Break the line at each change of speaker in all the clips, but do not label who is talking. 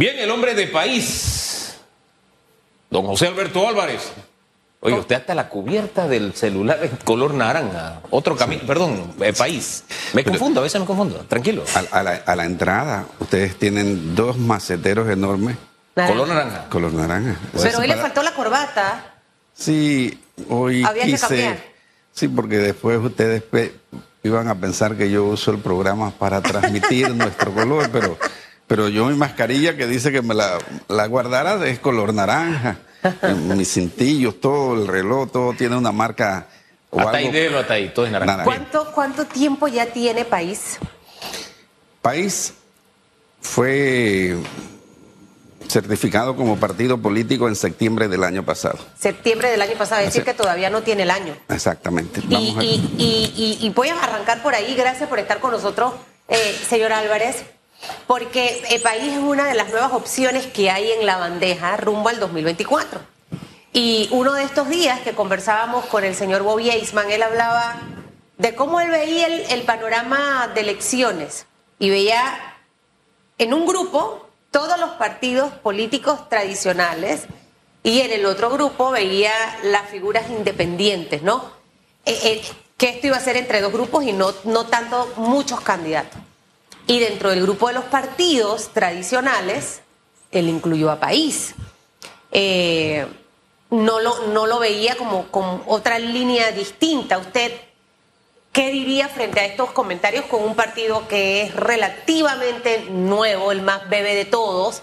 Bien, el hombre de país, don José Alberto Álvarez. Oye, usted hasta la cubierta del celular es color naranja. Otro camino, perdón, eh, país. Me confundo, a veces me confundo. Tranquilo.
A, a la, a la entrada, ustedes tienen dos maceteros enormes,
Color naranja.
color naranja.
Pero
Eso
hoy le faltó la corbata.
Sí, hoy
Había que
quise.
cambiar.
Sí, porque después ustedes pe- iban a pensar que yo uso el programa para transmitir nuestro color, pero, pero yo mi mascarilla que dice que me la, la guardara es color naranja. Mis cintillos, todo, el reloj, todo tiene una marca o
Hasta
algo.
ahí, déjelo hasta ahí, todo es naranja.
¿Cuánto, ¿Cuánto tiempo ya tiene país?
País fue certificado como partido político en septiembre del año pasado.
Septiembre del año pasado, es decir, que todavía no tiene el año.
Exactamente.
Y- y- y- y voy a arrancar por ahí, gracias por estar con nosotros, eh, señor Álvarez, porque el país es una de las nuevas opciones que hay en la bandeja rumbo al 2024. Y uno de estos días que conversábamos con el señor Bobby Eisman, él hablaba de cómo él veía el, el panorama de elecciones y veía en un grupo todos los partidos políticos tradicionales y en el otro grupo veía las figuras independientes, ¿no? Eh, eh, que esto iba a ser entre dos grupos y no, no tanto muchos candidatos. Y dentro del grupo de los partidos tradicionales, él incluyó a País. Eh, no, lo, no lo veía como, otra línea distinta. ¿Usted qué diría frente a estos comentarios con un partido que es relativamente nuevo, el más bebé de todos,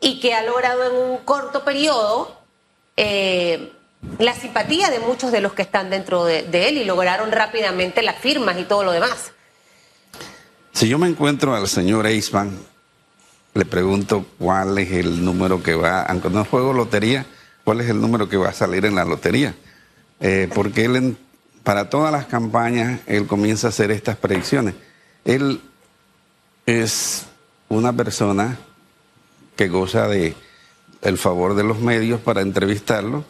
y que ha logrado en un corto periodo eh, la simpatía de muchos de los que están dentro de, de él y lograron rápidamente las firmas y todo lo demás?
Si yo me encuentro al señor Eisman, le pregunto cuál es el número que va, aunque no juego lotería, cuál es el número que va a salir en la lotería. Eh, porque él, para todas las campañas, él comienza a hacer estas predicciones. Él es una persona que goza de el favor de los medios para entrevistarlo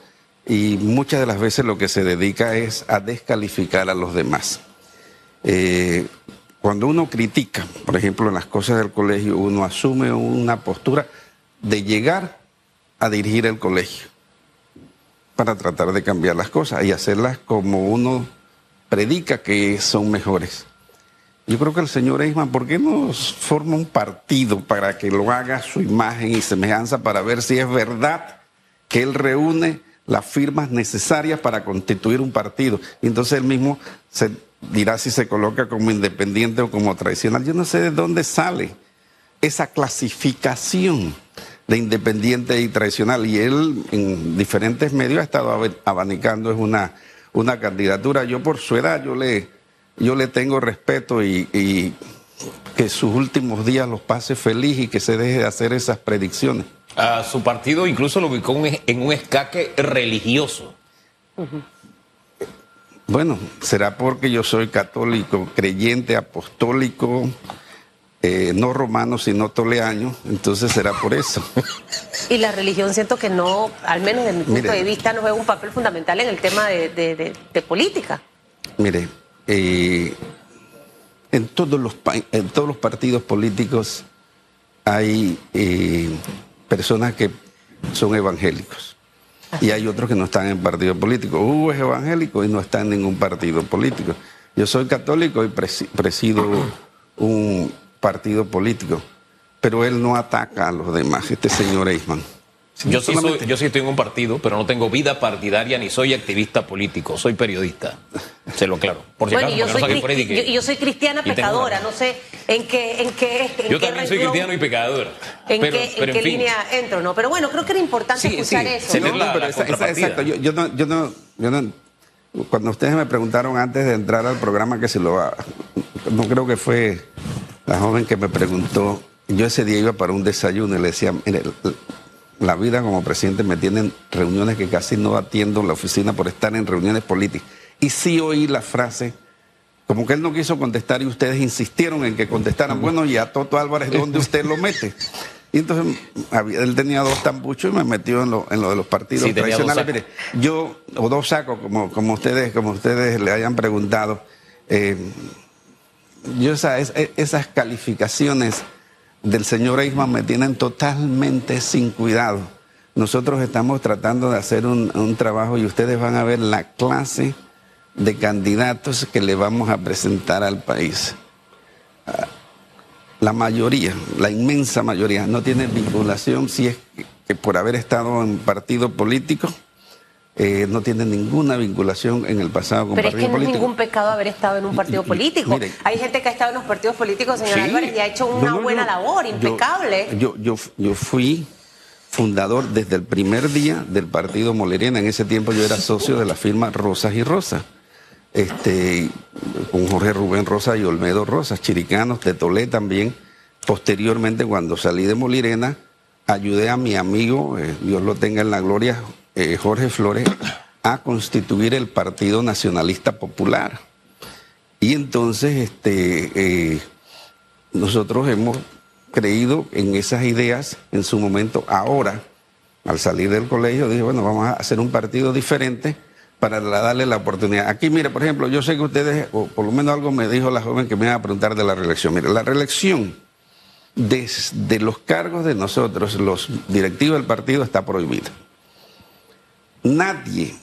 y muchas de las veces lo que se dedica es a descalificar a los demás. Eh, cuando uno critica, por ejemplo, en las cosas del colegio, uno asume una postura de llegar a dirigir el colegio para tratar de cambiar las cosas y hacerlas como uno predica que son mejores. Yo creo que el señor Eisman, ¿por qué no forma un partido para que lo haga su imagen y semejanza para ver si es verdad que él reúne las firmas necesarias para constituir un partido? Y entonces él mismo se dirá si se coloca como independiente o como tradicional. Yo no sé de dónde sale esa clasificación de independiente y tradicional. Y él en diferentes medios ha estado ab- abanicando es una, una candidatura. Yo por su edad, yo le, yo le tengo respeto y, y que sus últimos días los pase feliz y que se deje de hacer esas predicciones.
A su partido incluso lo ubicó en un escaque religioso.
Bueno, será porque yo soy católico, creyente, apostólico, eh, no romano, sino toleaño, entonces será por eso.
Y la religión siento que no, al menos desde mi punto
Mire.
de vista, no juega un papel fundamental en el tema de, de- de- de política.
Mire, eh, en, todos los, en todos los partidos políticos hay eh, personas que son evangélicos y hay otros que no están en partido político. Hugo es evangélico y no está en ningún partido político. Yo soy católico y presi- presido un partido político, pero él no ataca a los demás, este señor Eisman.
Yo sí, soy, yo sí estoy en un partido, pero no tengo vida partidaria ni soy activista político, soy periodista. Se lo aclaro. Por si
Bueno,
acaso,
y yo
porque
soy,
no predique.
yo, yo soy cristiana pecadora, no sé en qué... En qué en
Yo
qué
también soy cristiano y pecador.
¿En
pero,
qué,
pero
en qué
en fin.
línea entro? no Pero bueno, creo que era importante
Sí,
escuchar
sí,
eso,
sí,
¿no?
la-
pero esa- esa-
contrapartida.
exacto. Yo, yo no, yo no, yo no- cuando ustedes me preguntaron antes de entrar al programa que si lo va, no creo que fue la joven que me preguntó. Yo ese día iba para un desayuno y le decía, mire, la vida como presidente me tienen reuniones que casi no atiendo en la oficina por estar en reuniones políticas. Y sí oí la frase, como que él no quiso contestar y ustedes insistieron en que contestaran. Bueno, y a Toto Álvarez, ¿dónde usted lo mete? Y entonces él tenía dos tambuchos y me metió en lo, en lo de los partidos
Sí,
tradicionales. Mire, yo, o dos sacos, como, como ustedes, como ustedes le hayan preguntado, eh, yo esa- es- esas calificaciones del señor Eisman me tienen totalmente sin cuidado. Nosotros estamos tratando de hacer un, un trabajo y ustedes van a ver la clase de candidatos que le vamos a presentar al país. La mayoría, la inmensa mayoría, no tienen vinculación si es que por haber estado en partido político eh, no tiene ninguna vinculación en el pasado con
Pero
partido
es que no
político.
es ningún pecado haber estado en un partido político.
Mire,
Hay gente que ha estado en los partidos políticos, señor
Sí.
Álvarez, y ha hecho una
No, no,
buena
yo-
labor, impecable.
Yo, yo, yo fui fundador desde el primer día del partido Molerena. En ese tiempo yo era socio de la firma Rosas y Rosas. Este, con Jorge Rubén Rosas y Olmedo Rosas, chiricanos, de Tolé también. Posteriormente, cuando salí de Molirena, ayudé a mi amigo, eh, Dios lo tenga en la gloria, eh, Jorge Flores, a constituir el Partido Nacionalista Popular. Y entonces, este, eh, nosotros hemos creído en esas ideas en su momento. Ahora, al salir del colegio, dije, bueno, vamos a hacer un partido diferente para darle la oportunidad. Aquí, mire, por ejemplo, yo sé que ustedes, o por lo menos algo me dijo la joven que me iba a preguntar de la reelección. Mire, la reelección desde los cargos de nosotros, los directivos del partido, está prohibida. Nadie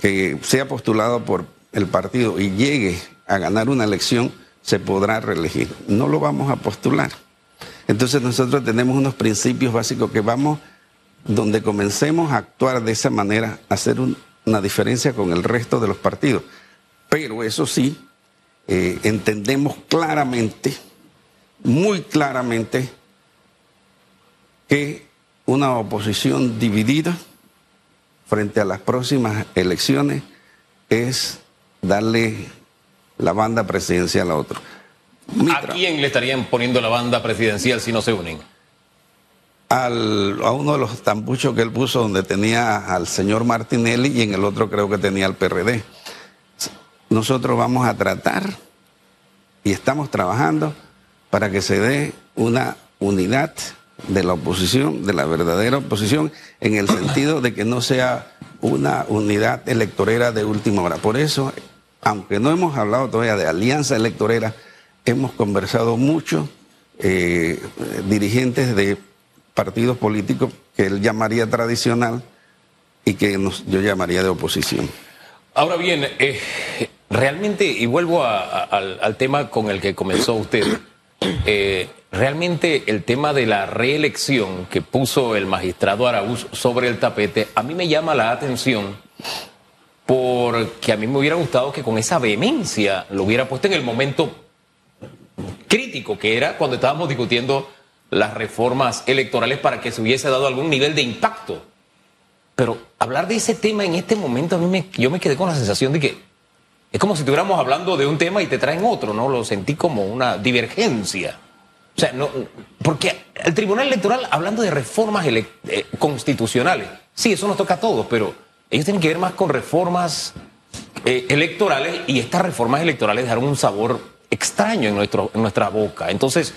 que, sea postulado por el partido y llegue a ganar una elección se podrá reelegir. No lo vamos a postular. Entonces nosotros tenemos unos principios básicos que vamos, donde comencemos a actuar de esa manera, a hacer un- una diferencia con el resto de los partidos. Pero eso sí, eh, entendemos claramente, muy claramente, que una oposición dividida frente a las próximas elecciones es darle la banda presidencial a otro.
¿A quién le estarían poniendo la banda presidencial si no se unen?
al- a uno de los tampuchos que él puso donde tenía al señor Martinelli y en el otro creo que tenía al PRD. Nosotros vamos a tratar y estamos trabajando para que se dé una unidad de la oposición, de la verdadera oposición, en el sentido de que no sea una unidad electorera de última hora. Por eso, aunque no hemos hablado todavía de alianza electorera, hemos conversado mucho eh, dirigentes de partidos políticos que él llamaría tradicional y que yo llamaría de oposición.
Ahora bien, eh, realmente, y vuelvo al tema con el que comenzó usted, eh, realmente el tema de la reelección que puso el magistrado Araúz sobre el tapete, a mí me llama la atención porque a mí me hubiera gustado que con esa vehemencia lo hubiera puesto en el momento crítico que era cuando estábamos discutiendo las reformas electorales para que se hubiese dado algún nivel de impacto. Pero hablar de ese tema en este momento, a mí me, yo me quedé con la sensación de que es como si estuviéramos hablando de un tema y te traen otro, ¿no? Lo sentí como una divergencia. O sea, no, porque el Tribunal Electoral, hablando de reformas ele- eh, constitucionales, sí, eso nos toca a todos, pero ellos tienen que ver más con reformas eh, electorales y estas reformas electorales dejaron un sabor extraño en, nuestro, en nuestra boca. Entonces,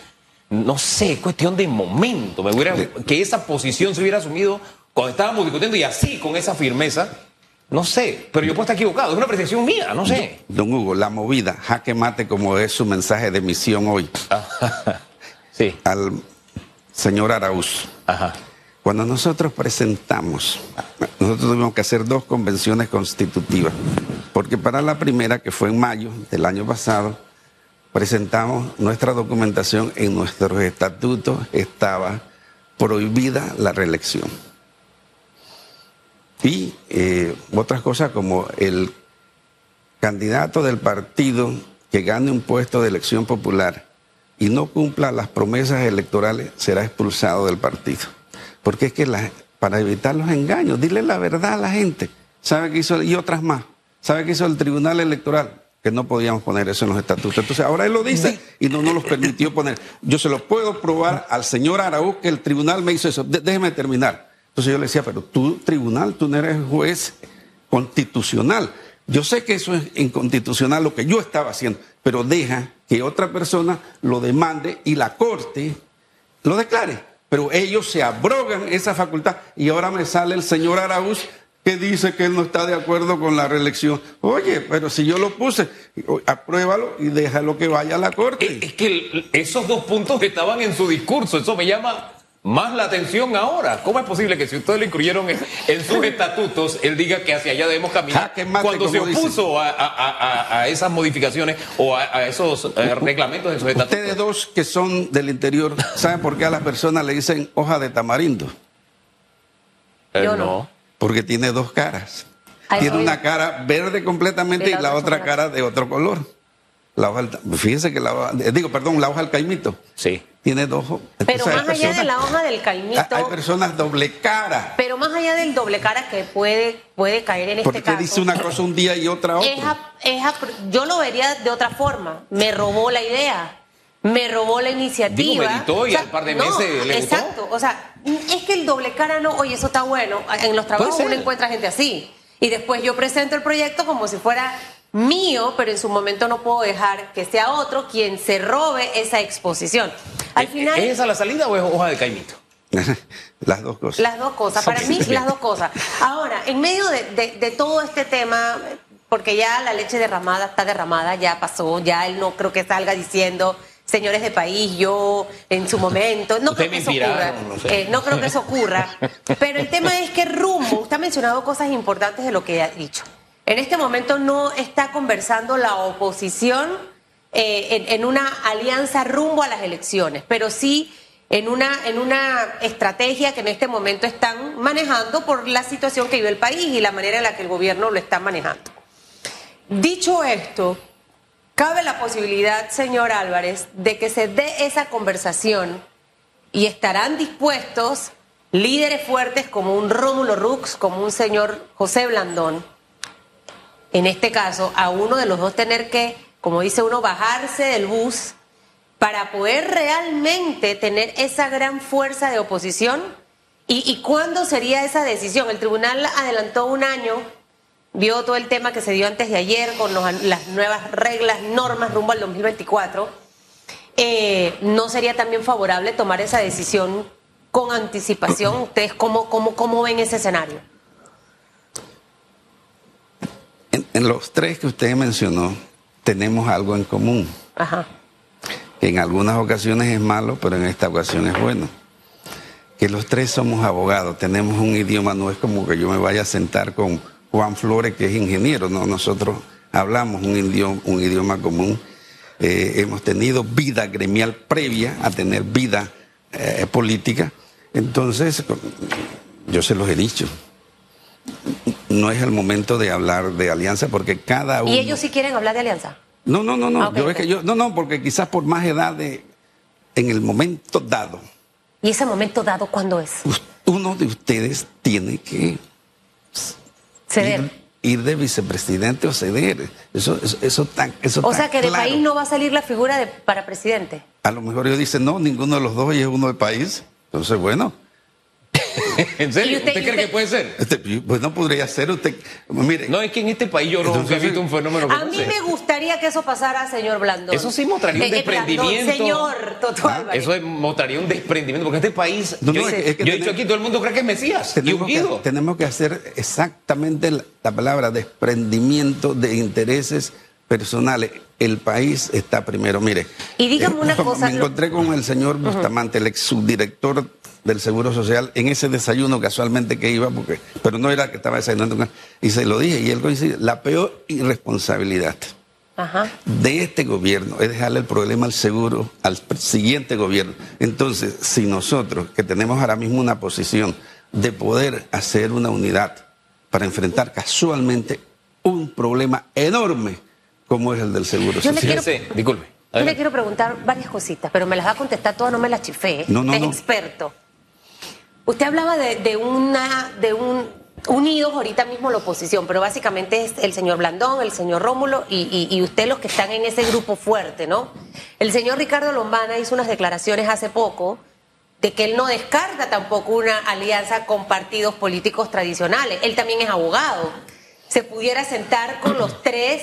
no sé, es cuestión de momento. Me hubiera, que esa posición se hubiera asumido cuando estábamos discutiendo y así, con esa firmeza. No sé, pero yo puedo estar equivocado. Es una apreciación mía, no sé.
Don Hugo, la movida, jaque mate como es su mensaje de misión hoy
Sí,
al señor Araúz.
ajá.
Cuando nosotros presentamos, nosotros tuvimos que hacer dos convenciones constitutivas, porque para la primera, que fue en mayo del año pasado, presentamos nuestra documentación en nuestros estatutos, estaba prohibida la reelección. Y eh, otras cosas como el candidato del partido que gane un puesto de elección popular y no cumpla las promesas electorales será expulsado del partido. Porque es que la- para evitar los engaños, dile la verdad a la gente. ¿Sabe qué hizo? Y otras más. ¿Sabe qué hizo el Tribunal Electoral? Que no podíamos poner eso en los estatutos. Entonces ahora él lo dice y no nos los permitió poner. Yo se lo puedo probar al señor Araúz que el tribunal me hizo eso. De- déjeme terminar. Entonces yo le decía, pero tú, tribunal, tú no eres juez constitucional. Yo sé que eso es inconstitucional lo que yo estaba haciendo, pero deja que otra persona lo demande y la corte lo declare. Pero ellos se abrogan esa facultad y ahora me sale el señor Araúz que dice que él no está de acuerdo con la reelección. Oye, pero si yo lo puse, apruébalo y déjalo que vaya a la corte.
Es, que esos dos puntos estaban en su discurso, eso me llama más la atención ahora. ¿Cómo es posible que si ustedes lo incluyeron en, sus estatutos, él diga que hacia allá debemos caminar? cuando se opuso a, esas modificaciones o a, esos eh, reglamentos en sus estatutos.
Ustedes dos que son del interior, ¿saben por qué a las personas le dicen hoja de tamarindo?
Yo no.
Porque tiene dos caras. tiene una cara verde completamente y la, otra cara de otro color. La hoja, fíjense que la hoja, digo, perdón, la hoja del caimito.
Sí.
Tiene dos
Pero más allá de la hoja del caimito.
Hay personas doble cara.
Pero más allá del doble cara que puede, puede caer en este caso.
Porque dice una cosa un día y otra otra.
yo lo vería de otra forma. Me robó la idea. Me robó la iniciativa.
meditó y al par de meses le
Exacto. O sea, es que el doble cara no, oye, eso está bueno. En los trabajos uno encuentra gente así. Y después yo presento el proyecto como si fuera mío, pero en su momento no puedo dejar que sea otro quien se robe esa exposición. Al final,
¿Es esa la salida o es hoja de caimito?
las dos cosas.
Las dos cosas, para mí las dos cosas. Ahora, en medio de, todo este tema, porque ya la leche derramada está derramada, ya pasó, ya él no creo que salga diciendo señores de país, yo en su momento. No creo que eso ocurra. Eh, no creo que eso ocurra. Pero el tema es que rumbo, usted ha mencionado cosas importantes de lo que ha dicho. En este momento no está conversando la oposición eh, en, una alianza rumbo a las elecciones, pero sí en una, en una estrategia que en este momento están manejando por la situación que vive el país y la manera en la que el gobierno lo está manejando. Dicho esto, cabe la posibilidad, señor Álvarez, de que se dé esa conversación y estarán dispuestos líderes fuertes como un Rómulo Rux, como un señor José Blandón, en este caso, a uno de los dos tener que, como dice uno, bajarse del bus para poder realmente tener esa gran fuerza de oposición? ¿Y, cuándo sería esa decisión? El tribunal adelantó un año, vio todo el tema que se dio antes de ayer con las nuevas reglas, normas rumbo al 2024. Eh, ¿No sería también favorable tomar esa decisión con anticipación? ¿Ustedes cómo, cómo, cómo ven ese escenario?
En, los tres que usted mencionó, tenemos algo en común.
Ajá.
Que en algunas ocasiones es malo, pero en esta ocasión es bueno. Que los tres somos abogados, tenemos un idioma, no es como que yo me vaya a sentar con Juan Flores, que es ingeniero, no, nosotros hablamos un idioma, un idioma común. Eh, hemos tenido vida gremial previa a tener vida eh, política. Entonces, yo se los he dicho no es el momento de hablar de alianza porque cada uno.
¿Y ellos sí quieren hablar de alianza?
No, no, no, no. Ah, yo que yo, no, no, porque quizás por más edad de, en el momento dado.
¿Y ese momento dado cuándo es?
Uno de ustedes tiene que
ceder.
Ir, de vicepresidente o ceder. Eso, eso, eso, tan, eso
O sea que de país no va a salir la figura de, para presidente.
A lo mejor ellos dicen, no, ninguno de los dos y es uno de país. Entonces, bueno,
¿En serio? ¿Usted, cree que puede ser?
Este, pues no podría ser. Usted, mire.
No, es que en este país yo no he visto un fenómeno
A mí me gustaría que eso pasara, señor Blandón.
Eso sí mostraría un eh, eh, desprendimiento.
señor Toto ah,
Eso mostraría un desprendimiento, porque este país. yo, he dicho aquí, todo el mundo cree que es Mesías. Tenemos,
que, tenemos que hacer exactamente la, palabra desprendimiento de intereses personales. El país está primero. Mire.
Y dígame una eh, cosa.
Me encontré con el señor Bustamante, el ex subdirector del Seguro Social en ese desayuno casualmente que iba, porque, pero no era que estaba desayunando, y se lo dije, y él coincide, la peor irresponsabilidad de este gobierno es dejarle el problema al seguro al siguiente gobierno. Entonces, si nosotros, que tenemos ahora mismo una posición de poder hacer una unidad para enfrentar casualmente un problema enorme como es el del seguro social.
disculpe.
Yo le quiero preguntar varias cositas, pero me las va a contestar todas, no me las chifé.
No, no,
es experto. Usted hablaba de, una, de un unidos ahorita mismo la oposición, pero básicamente es el señor Blandón, el señor Rómulo y, y, usted los que están en ese grupo fuerte, ¿no? El señor Ricardo Lombana hizo unas declaraciones hace poco de que él no descarta tampoco una alianza con partidos políticos tradicionales. Él también es abogado. Se pudiera sentar con los tres,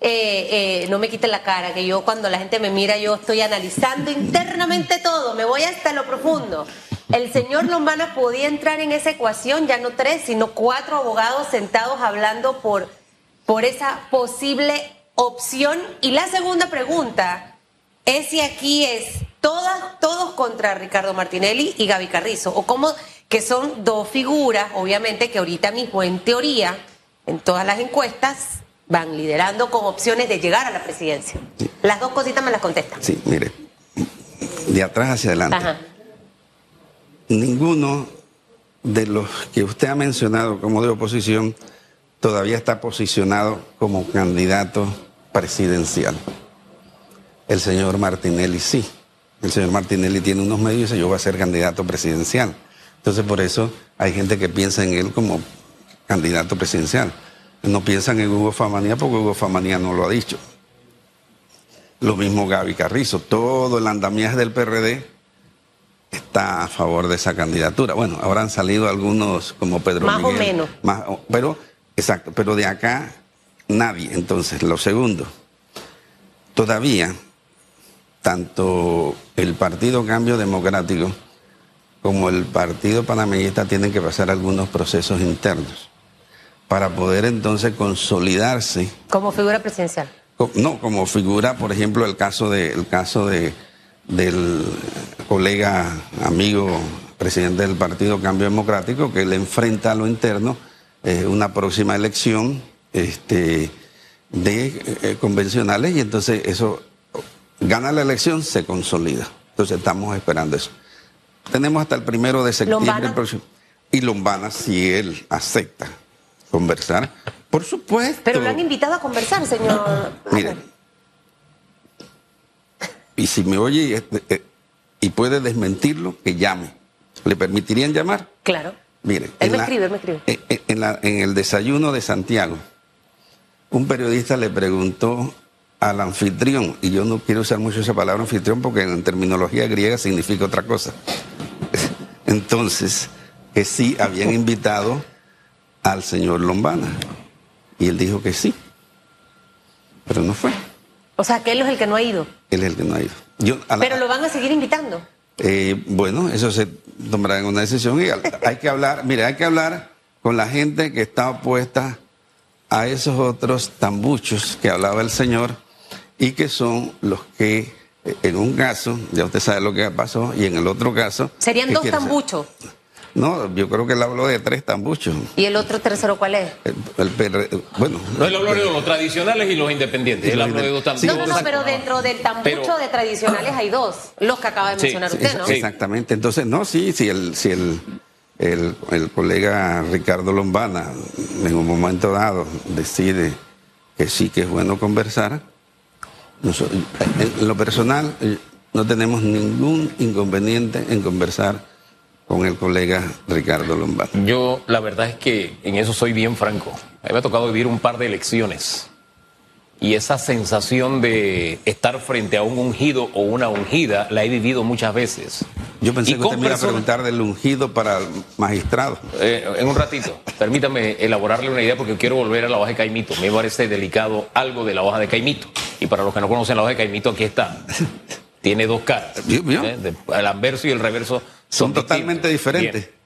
eh, eh, no me quiten la cara, que yo cuando la gente me mira, yo estoy analizando internamente todo, me voy hasta lo profundo el señor Lombana podía entrar en esa ecuación, ya no tres, sino cuatro abogados sentados hablando por, por esa posible opción. Y la segunda pregunta es si aquí es todas, todos contra Ricardo Martinelli y Gaby Carrizo, o como que son dos figuras, obviamente, que ahorita mismo, en teoría, en todas las encuestas, van liderando con opciones de llegar a la presidencia. Las dos cositas me las contestan.
Sí, mire, de atrás hacia adelante. Ninguno de los que usted ha mencionado como de oposición todavía está posicionado como candidato presidencial. El señor Martinelli sí. El señor Martinelli tiene unos medios y dice yo voy a ser candidato presidencial. Entonces por eso hay gente que piensa en él como candidato presidencial. No piensan en Hugo Famanía porque Hugo Famanía no lo ha dicho. Lo mismo Gaby Carrizo. Todo el andamiaje del PRD está a favor de esa candidatura. Bueno, ahora han salido algunos como Pedro
Más
Miguel.
o menos.
Más, pero, exacto, pero de acá nadie. Entonces, lo segundo, todavía tanto el Partido Cambio Democrático como el Partido Panameñista tienen que pasar algunos procesos internos para poder entonces consolidarse.
Como figura presidencial.
No, como figura, por ejemplo, el caso de, el caso de del colega, amigo, presidente del Partido Cambio Democrático, que le enfrenta a lo interno eh, una próxima elección este, de eh, convencionales y entonces eso gana la elección, se consolida. Entonces estamos esperando eso. Tenemos hasta el primero de septiembre
¿Lombana?
próximo. Y Lombana, si él acepta conversar, por supuesto.
Pero lo han invitado a conversar, señor.
Mire, y si me oye este, eh, y puede desmentirlo, que llame. ¿Le permitirían llamar?
Claro.
Mire,
Él me
la-
escribe, él me escribe.
en la- en el desayuno de Santiago, un periodista le preguntó al anfitrión, y yo no quiero usar mucho esa palabra anfitrión porque en terminología griega significa otra cosa. Entonces, que sí habían invitado al señor Lombana. Y él dijo que sí. Pero no fue.
O sea, que él es el que no ha ido.
Él es el que no ha ido. Yo, la-
Pero lo van a seguir invitando.
eh, bueno, eso se tomará en una decisión y hay que hablar, mire, hay que hablar con la gente que está opuesta a esos otros tambuchos que hablaba el señor y que son los que eh, en un caso, ya usted sabe lo que pasó, y en el otro caso...
Serían
¿qué
dos
hacer?
Tambuchos.
No, yo creo que él habló de tres tambuchos.
¿Y el otro tercero cuál es?
El, el PR bueno,
No, él habló de los tradicionales y los independientes.
Y
Él habló de dos también.
no, no, no, pero dentro del tambucho
Pero-
de tradicionales hay dos. Los que acaba de
Sí,
mencionar
sí,
usted, ¿no?
sí.
Exactamente. Entonces, no, sí, si el, si el, el, el colega Ricardo Lombana en un momento dado decide que sí que es bueno conversar, en lo personal eh, no tenemos ningún inconveniente en conversar con el colega Ricardo Lombana.
Yo, la verdad es que en eso soy bien franco. A mí me ha tocado vivir un par de elecciones. Y esa sensación de estar frente a un ungido o una ungida la he vivido muchas veces.
Yo pensé
Y
que usted me iba a preguntar del ungido para el magistrado.
Eh, en un ratito, permítame elaborarle una idea porque quiero volver a la hoja de Caimito. Me parece delicado algo de la hoja de Caimito. Y para los que no conocen la hoja de Caimito, aquí está. Tiene dos caras.
¿Vio?
¿eh? El anverso y el reverso
Son
distintos.
totalmente diferentes.
Bien.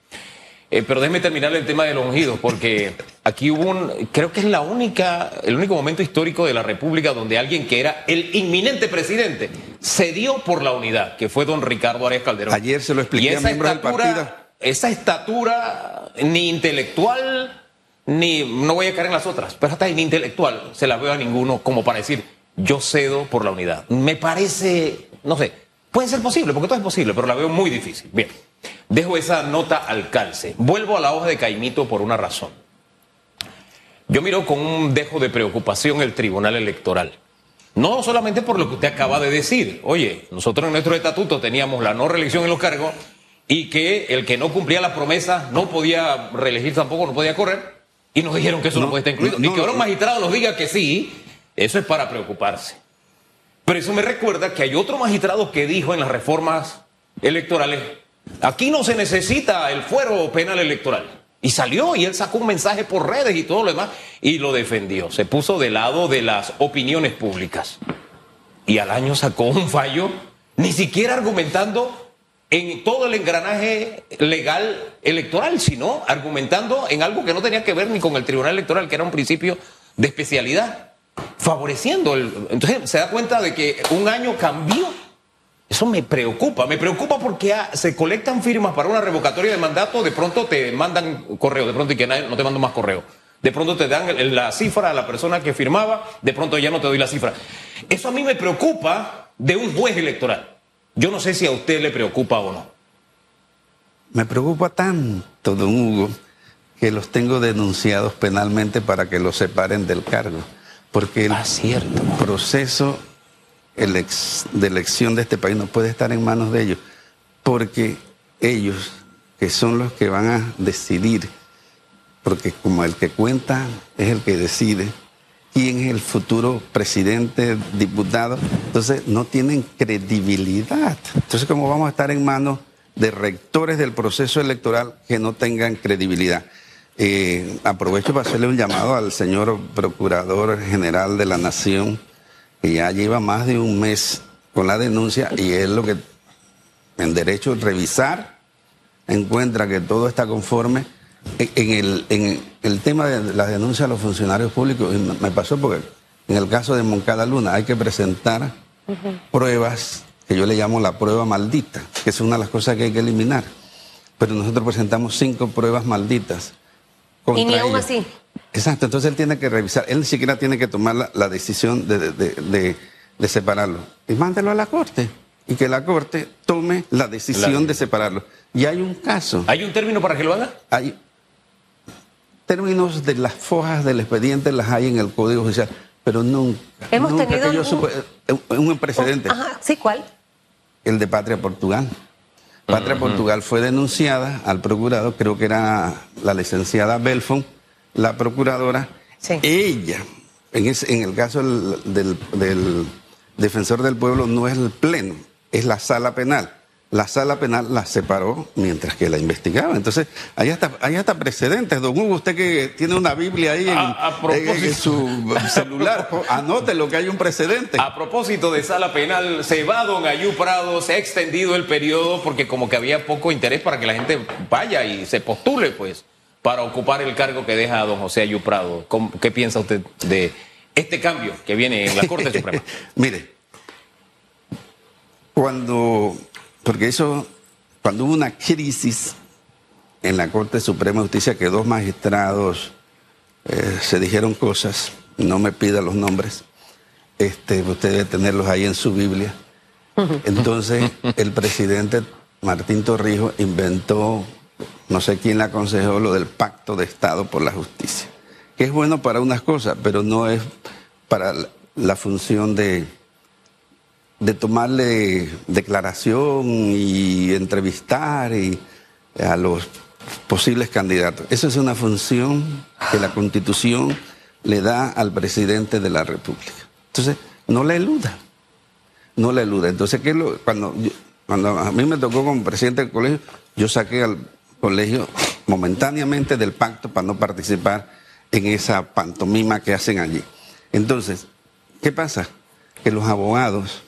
Eh, pero déjeme terminar el tema de los ungidos, porque aquí hubo un, creo que es la única, el único momento histórico de la República donde alguien que era el inminente presidente cedió por la unidad, que fue don Ricardo Arias Calderón.
Ayer se lo expliqué
Y
a miembros del
estatura-
partido.
Esa estatura ni intelectual, ni, no voy a caer en las otras, pero hasta ni intelectual se la veo a ninguno como para decir, yo cedo por la unidad. Me parece, no sé, puede ser posible, porque todo es posible, pero la veo muy difícil. Bien, dejo esa nota al calce. Vuelvo a la hoja de Caimito por una razón. Yo miro con un dejo de preocupación el Tribunal Electoral. No solamente por lo que usted acaba de decir. Oye, nosotros en nuestro estatuto teníamos la no reelección en los cargos y que el que no cumplía la promesa no podía reelegir tampoco, no podía correr. Y nos dijeron que eso no,
No,
puede estar incluido.
no,
y que ahora un magistrado nos diga que sí, eso es para preocuparse. Pero eso me recuerda que hay otro magistrado que dijo en las reformas electorales, aquí no se necesita el fuero penal electoral. Y salió y él sacó un mensaje por redes y todo lo demás y lo defendió. Se puso de lado de las opiniones públicas. Y al año sacó un fallo, ni siquiera argumentando en todo el engranaje legal electoral, sino argumentando en algo que no tenía que ver ni con el Tribunal Electoral, que era un principio de especialidad, favoreciendo. El, entonces se da cuenta de que un año cambió. Eso me preocupa, me preocupa porque ah, se colectan firmas para una revocatoria de mandato, de pronto te mandan correo, de pronto y que no te mando más correo. De pronto te dan la cifra a la persona que firmaba, de pronto ya no te doy la cifra. Eso a mí me preocupa de un juez electoral. Yo no sé si a usted le preocupa o no.
Me preocupa tanto, don Hugo, que los tengo denunciados penalmente para que los separen del cargo. Porque el
Ah, cierto.
proceso de elección de este país no puede estar en manos de ellos. Porque ellos, que son los que van a decidir, porque como el que cuenta es el que decide, quién es el futuro presidente, diputado, entonces no tienen credibilidad. Entonces, ¿cómo vamos a estar en manos de rectores del proceso electoral que no tengan credibilidad? Eh, aprovecho para hacerle un llamado al señor Procurador General de la Nación, que ya lleva más de un mes con la denuncia y es lo que en derecho revisar encuentra que todo está conforme. En el, en el tema de las denuncias a los funcionarios públicos, me pasó porque en el caso de Moncada Luna hay que presentar pruebas que yo le llamo la prueba maldita, que es una de las cosas que hay que eliminar. Pero nosotros presentamos cinco pruebas malditas.
Y ni aún así.
Exacto, entonces él tiene que revisar, él ni siquiera tiene que tomar la, la decisión de, de- de- separarlo. Y mándelo a la corte. Y que la corte tome la decisión
La-
de separarlo. Y hay un caso,
¿Hay un término para que lo haga?
hay términos de las fojas del expediente, las hay en el Código Judicial, pero nunca.
Hemos
nunca
tenido
que yo
un-
supe- eh, un, un precedente,
Ajá, sí, ¿cuál?
el de Patria Portugal. Patria Portugal fue denunciada al procurador, creo que era la licenciada Belfon, la procuradora.
Sí.
Ella, en, ese- en el caso del, del- del defensor del pueblo, no es el pleno, es la sala penal. La sala penal la separó mientras que la investigaba. Entonces, hay hasta, hay hasta precedentes. Don Hugo, usted que tiene una Biblia ahí en,
A- a propósito.
en- en su celular, anote lo que hay un precedente.
A propósito de sala penal, se va don Ayú Prado, se ha extendido el periodo porque como que había poco interés para que la gente vaya y se postule, pues, para ocupar el cargo que deja don José Ayú Prado. ¿Cómo- ¿Qué piensa usted de este cambio que viene en la Corte Suprema?
Mire, cuando, porque eso, cuando hubo una crisis en la Corte Suprema de Justicia que dos magistrados eh, se dijeron cosas, no me pida los nombres, este, usted debe tenerlos ahí en su Biblia. Entonces, el presidente Martín Torrijos inventó, no sé quién le aconsejó, lo del pacto de Estado por la justicia, que es bueno para unas cosas, pero no es para la- la función de, de tomarle declaración y entrevistar y a los posibles candidatos. Eso es una función que la Constitución le da al presidente de la República. Entonces, no la eluda. No la eluda. Entonces, ¿qué es lo- cuando, cuando a mí me tocó como presidente del colegio, yo saqué al colegio momentáneamente del pacto para no participar en esa pantomima que hacen allí. Entonces, ¿qué pasa? Que los abogados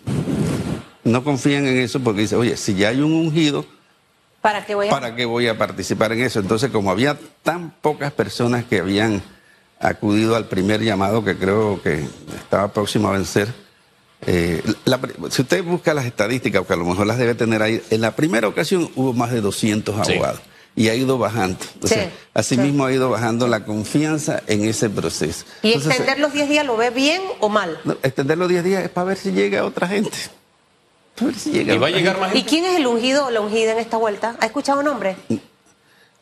no confían en eso porque dicen, oye, si ya hay un ungido,
¿Para qué voy a...?
¿para qué voy a participar en eso? Entonces, como había tan pocas personas que habían acudido al primer llamado, que creo que estaba próximo a vencer, eh, la si usted busca las estadísticas, que a lo mejor las debe tener ahí, en la primera ocasión hubo más de 200
Sí.
abogados y ha ido bajando. Entonces,
Sí,
asimismo ha ido bajando la confianza en ese proceso.
¿Y
Entonces,
extender los 10 días lo ve bien o mal?
no, extender los 10 días es para ver si llega otra gente. Si
¿Y va a llegar
gente.
más
¿Y
gente?
quién es el ungido o la ungida en esta vuelta? ¿Ha escuchado nombre?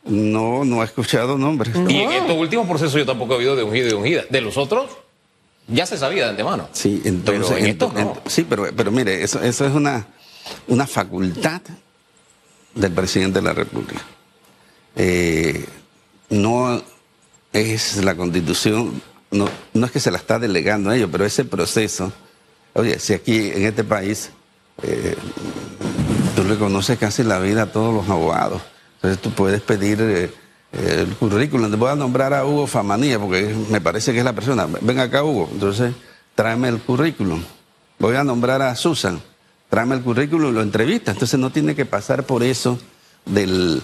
No, no he escuchado nombres.
Y en estos últimos procesos yo tampoco he oído de ungido y de ungida. De los otros, ya se sabía de antemano.
Sí, entonces.
Pero en estos
ento-
no.
ent- sí, pero, pero mire, eso, eso es una, una facultad del presidente de la República. Eh, no es la constitución, no, no es que se la está delegando a ellos, pero ese proceso, oye, si aquí en este país eh, tú le conoces casi la vida a todos los abogados, entonces tú puedes pedir eh, eh, el currículum, te voy a nombrar a Hugo Famanía, porque me parece que es la persona, ven acá Hugo, entonces tráeme el currículum, voy a nombrar a Susan, tráeme el currículum y lo entrevista. Entonces no tiene que pasar por eso del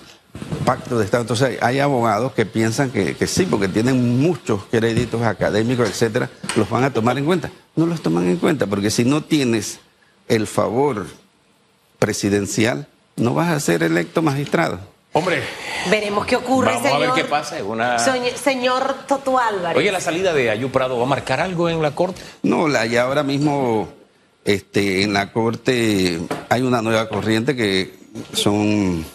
pacto de Estado. Entonces hay abogados que piensan que, que sí, porque tienen muchos créditos académicos, etcétera, los van a tomar en cuenta. No los toman en cuenta, porque si no tienes el favor presidencial, no vas a ser electo magistrado.
Hombre,
Veremos qué ocurre,
Vamos a
señor.
ver qué pasa, una-
Señor Toto Álvarez.
oye, la salida de Ayú Prado va a marcar algo en la corte.
No, la, ya ahora mismo este, en la Corte hay una nueva corriente que son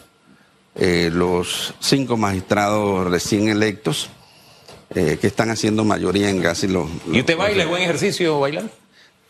eh, los cinco magistrados recién electos eh, que están haciendo mayoría en casi los...
¿Y usted
los-
baila? ¿Es buen ejercicio bailar?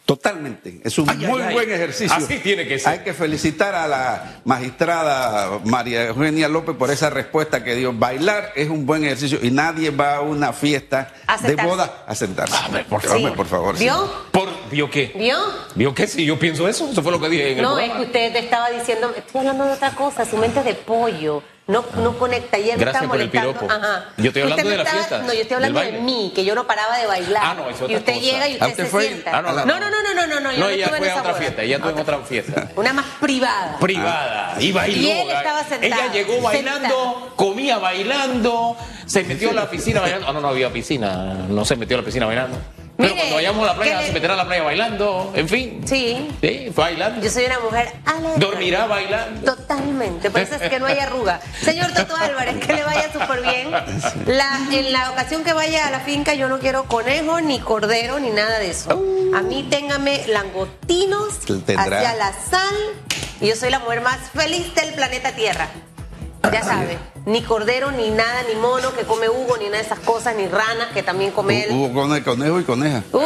Totalmente, es un
Ay,
muy
ay.
buen ejercicio.
Así tiene que ser.
Hay que felicitar a la magistrada María Eugenia López por esa respuesta que dio. Bailar es un buen ejercicio y nadie va a una fiesta
A
de boda a sentarse.
Por
Sí.
Hombre, por favor. sí.
¿Vio?
¿Por, ¿Vio qué?
¿Vio?
¿Vio qué? Si yo pienso eso, eso fue lo que dije en el
No, es que usted te estaba diciendo, estoy hablando de otra cosa, su mente es de pollo, no, no conecta. Ayer me
Gracias
estaba
por el
molestando.
piropo.
Ajá.
Yo estoy hablando
me
de las
estaba-
fiestas,
No, yo estoy hablando de mí, que yo no paraba de bailar.
Ah, no, es otra
y usted
cosa.
llega y
Ah,
usted,
usted
se
fue
sienta.
a la-
No, no, no, no, no, no, no, yo
No,
no
ella fue a otra
boda.
fiesta, ella estuvo en otra fiesta.
Una más privada.
Privada. Y bailó.
Y él estaba sentado,
Ella llegó bailando,
sentado.
comía bailando, se metió a la piscina bailando. Ah, no, no había piscina, no se metió a la piscina bailando. Pero
Mire,
cuando vayamos a la playa,
le-
se meterá a la playa bailando, en fin.
Sí,
Sí, bailando.
yo soy una mujer alegre.
Dormirá bailando.
Totalmente, por eso es que no hay arruga. Señor Toto Álvarez, que le vaya súper bien. La, en la ocasión que vaya a la finca, yo no quiero conejo, ni cordero, ni nada de eso. A mí téngame langostinos
Tendrá.
hacia la sal. Y yo soy la mujer más feliz del planeta Tierra. Ya sabe, ni cordero, ni nada, ni mono que come Hugo, ni nada de esas cosas, ni ranas que también come él.
Hubo cone- conejo y coneja.
Uh,